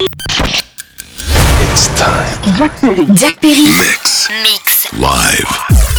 It's time. Jack Perry. Jack Perry. Mix. Mix. Live.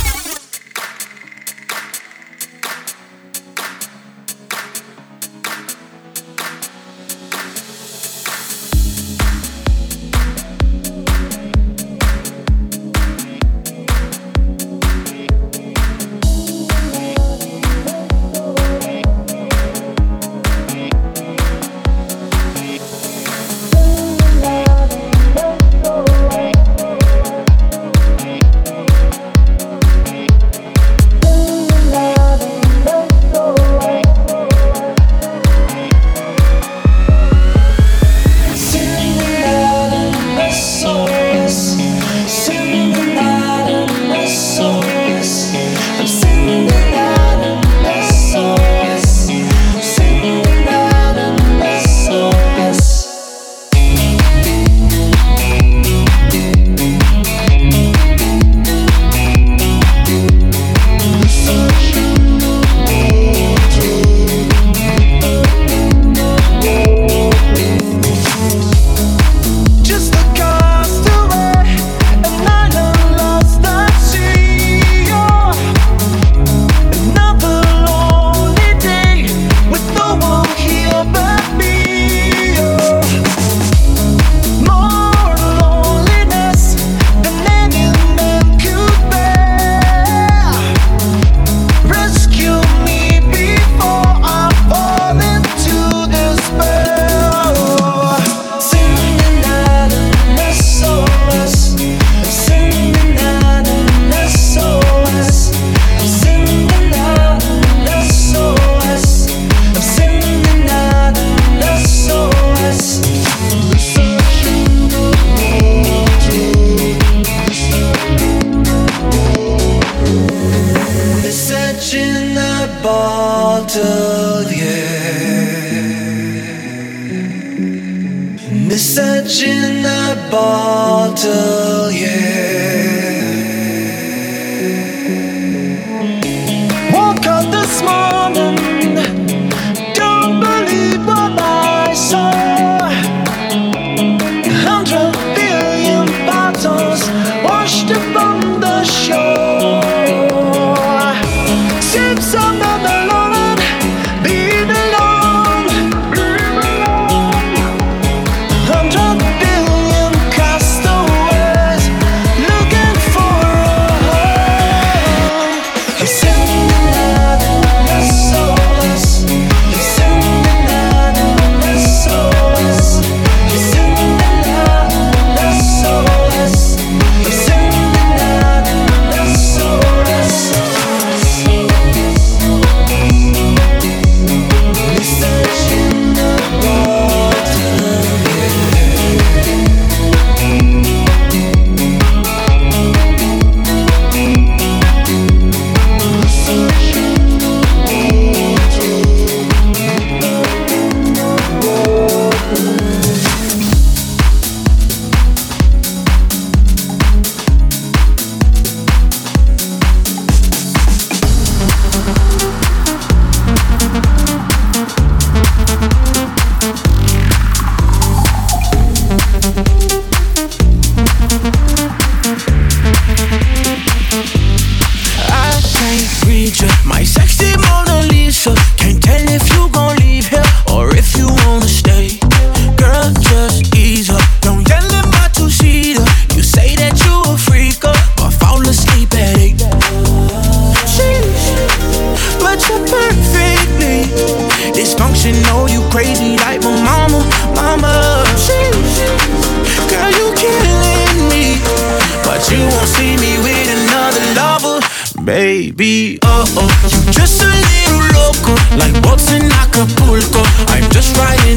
Or am I gonna pay?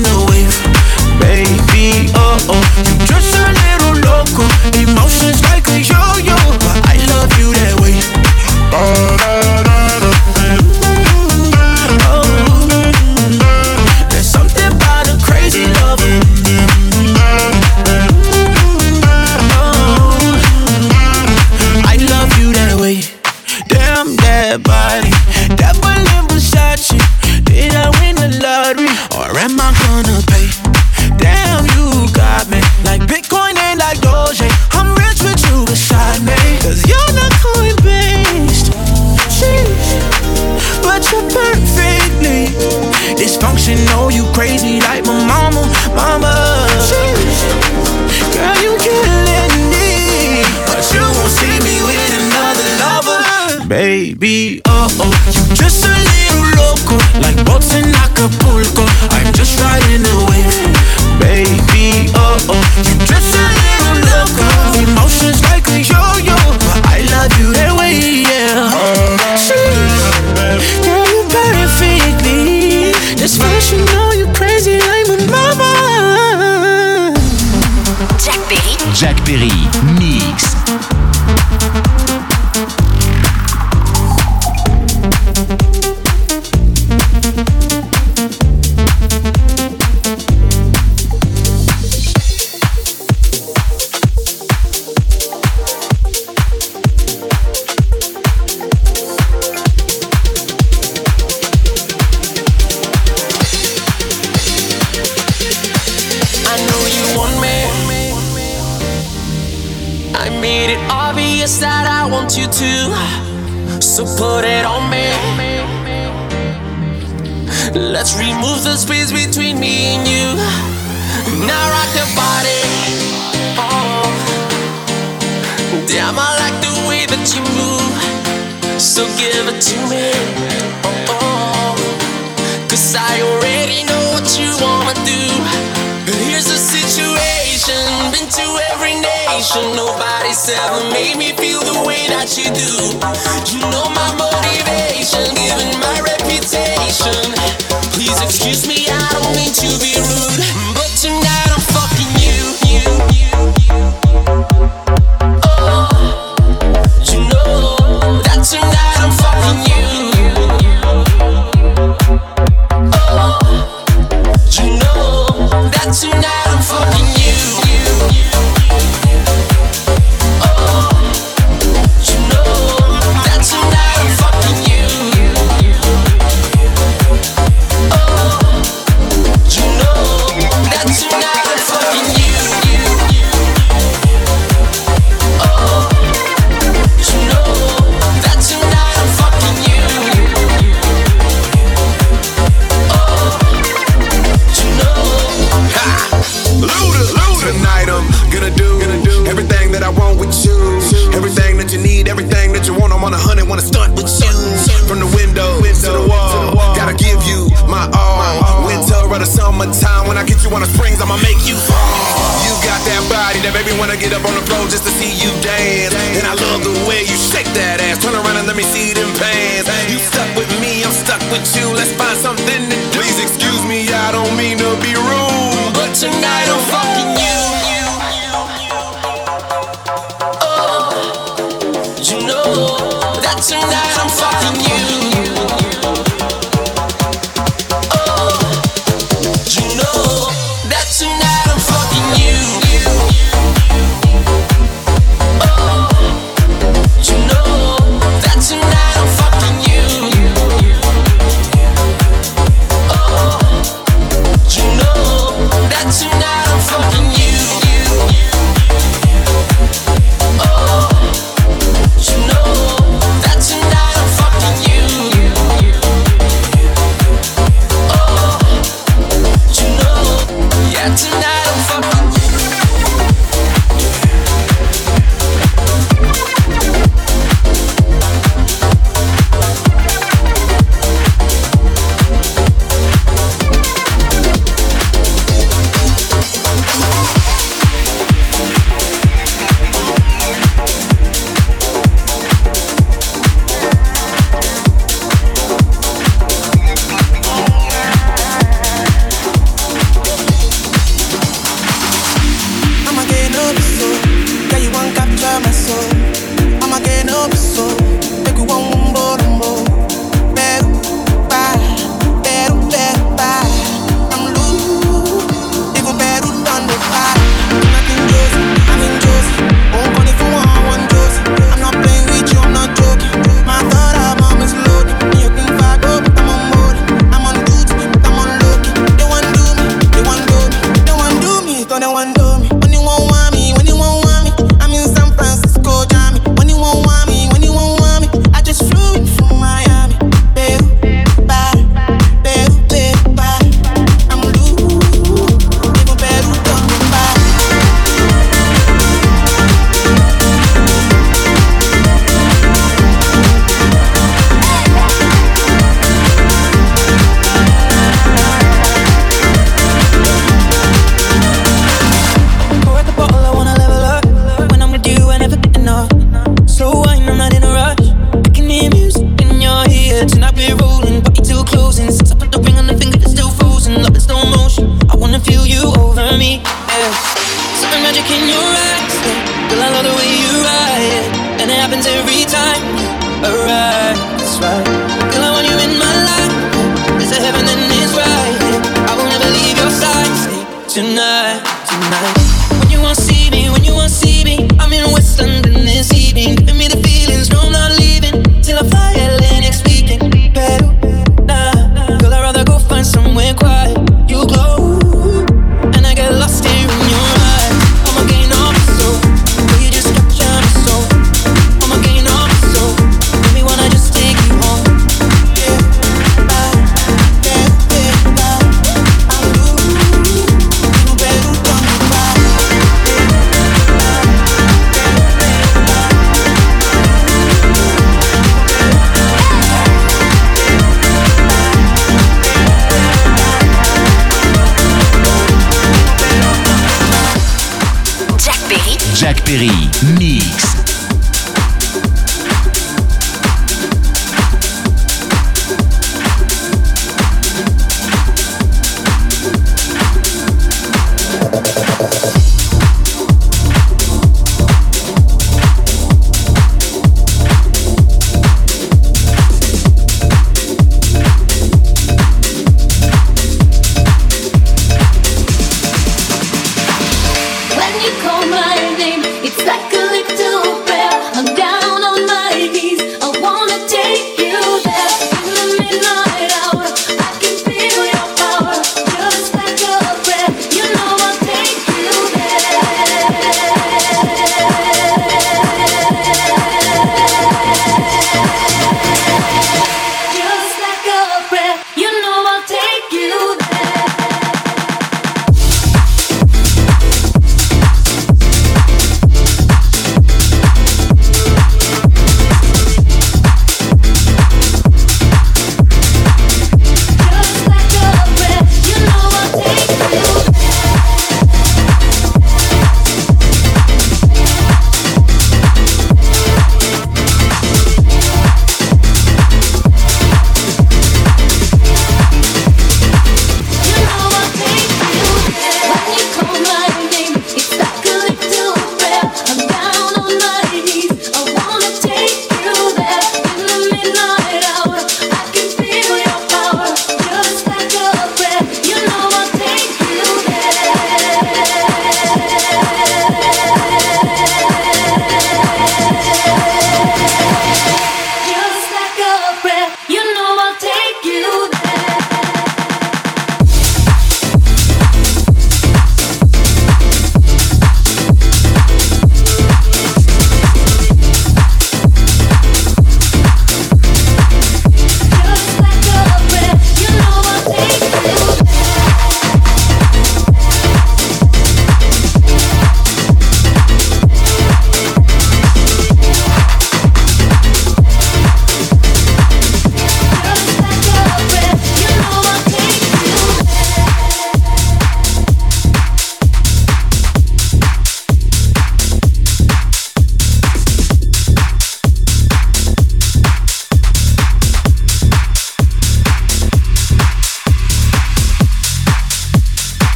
Damn, Jack Perry,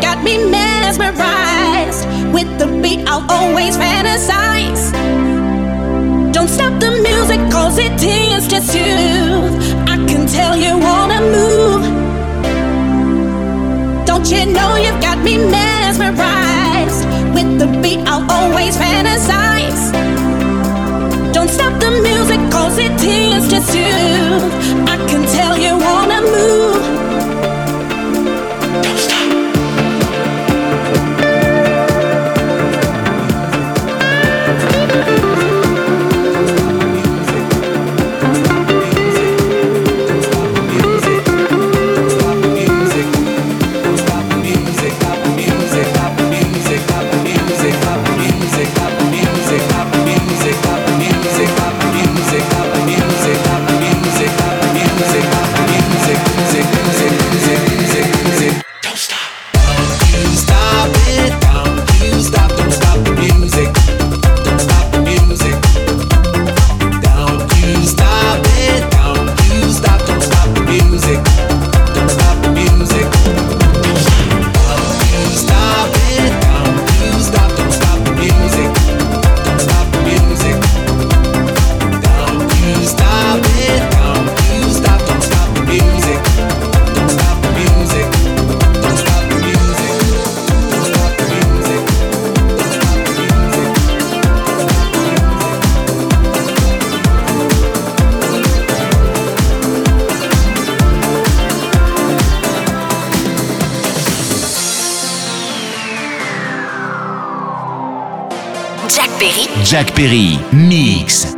got me mesmerized? With the beat, I'll always fantasize. Don't stop the music, cause it tends to soothe. I can tell you wanna move. Don't you know you've got me mesmerized? With the beat, I'll always fantasize. Don't stop the music, cause it tends to soothe. I can tell you wanna move. Jack Perry, Mix.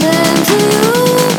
listen to you.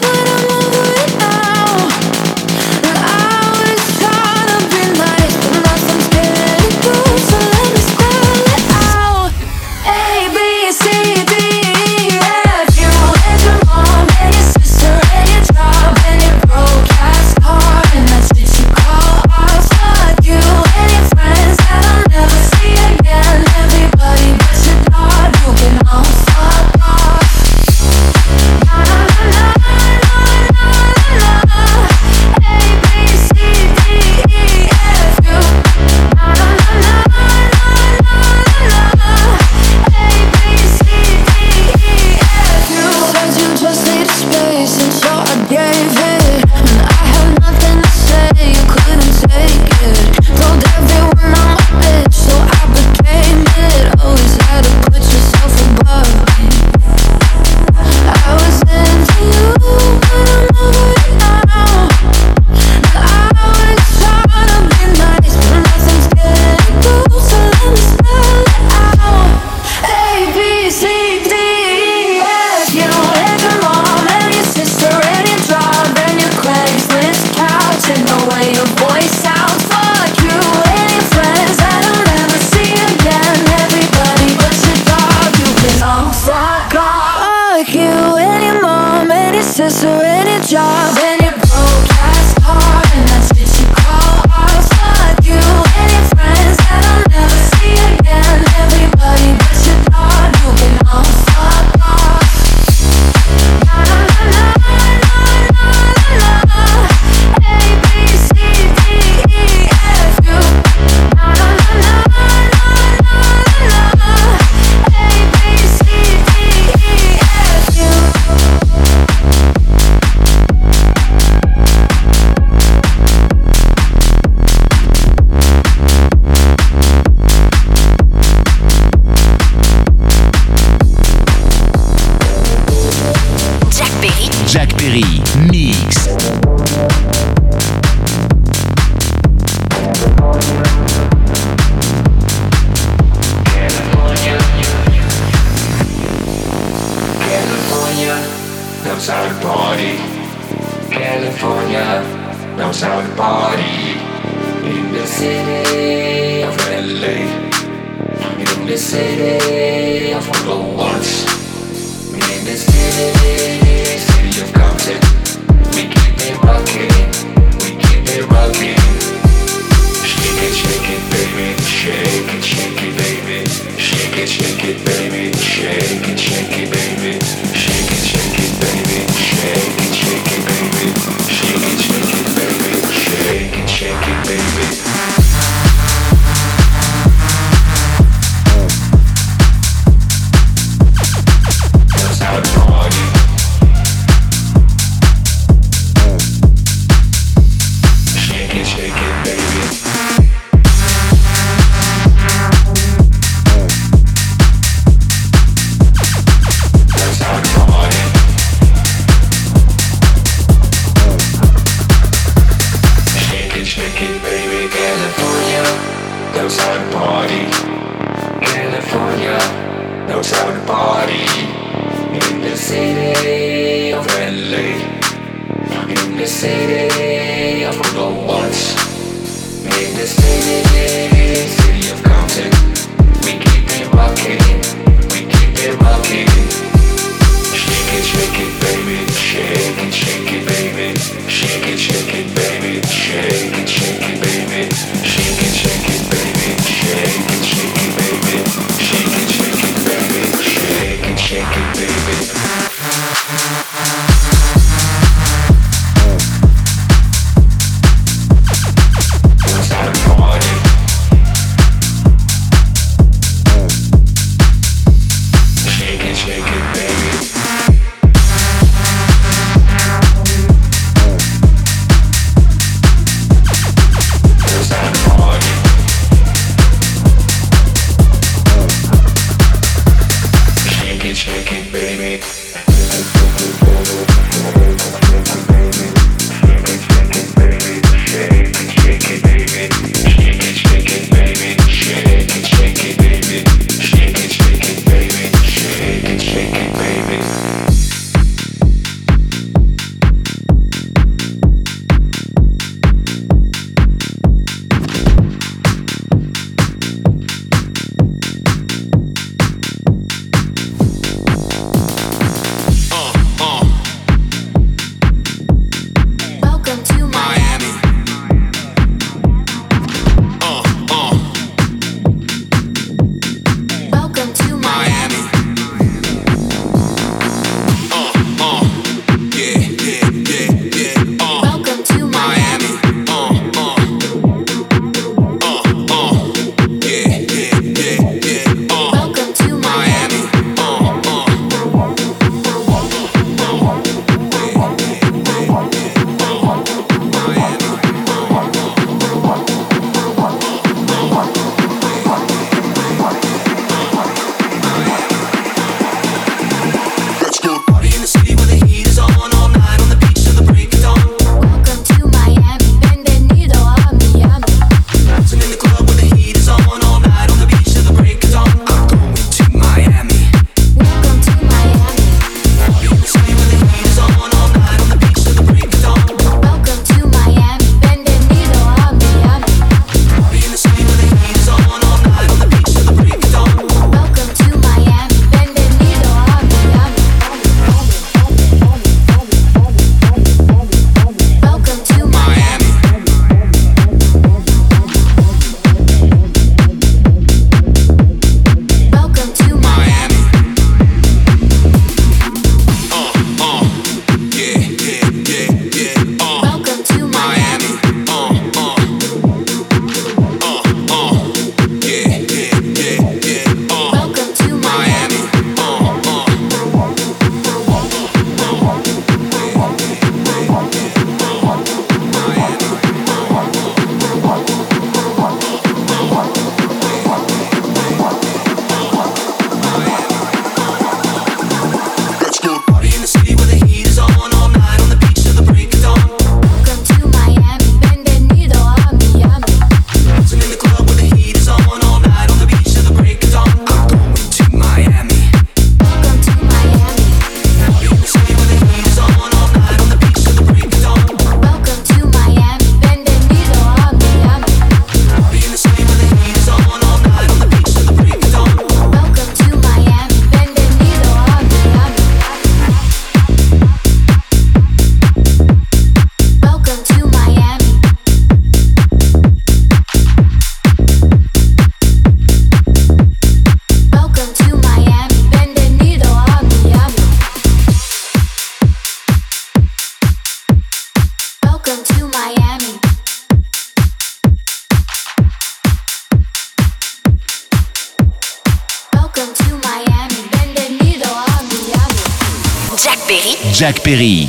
Jack Perry,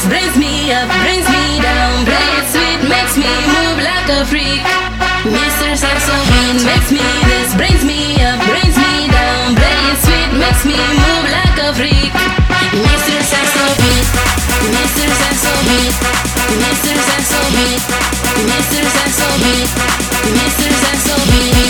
this brings me up, brings me down. Play it sweet, makes me move like a freak. Mr. Saxobeat makes me this, brings me up, brings me down. Play it sweet, makes me move like a freak. Mr. Saxobeat, Mr. Saxobeat, Mr. Saxobeat, Mr. Saxobeat, Mr. Saxobeat.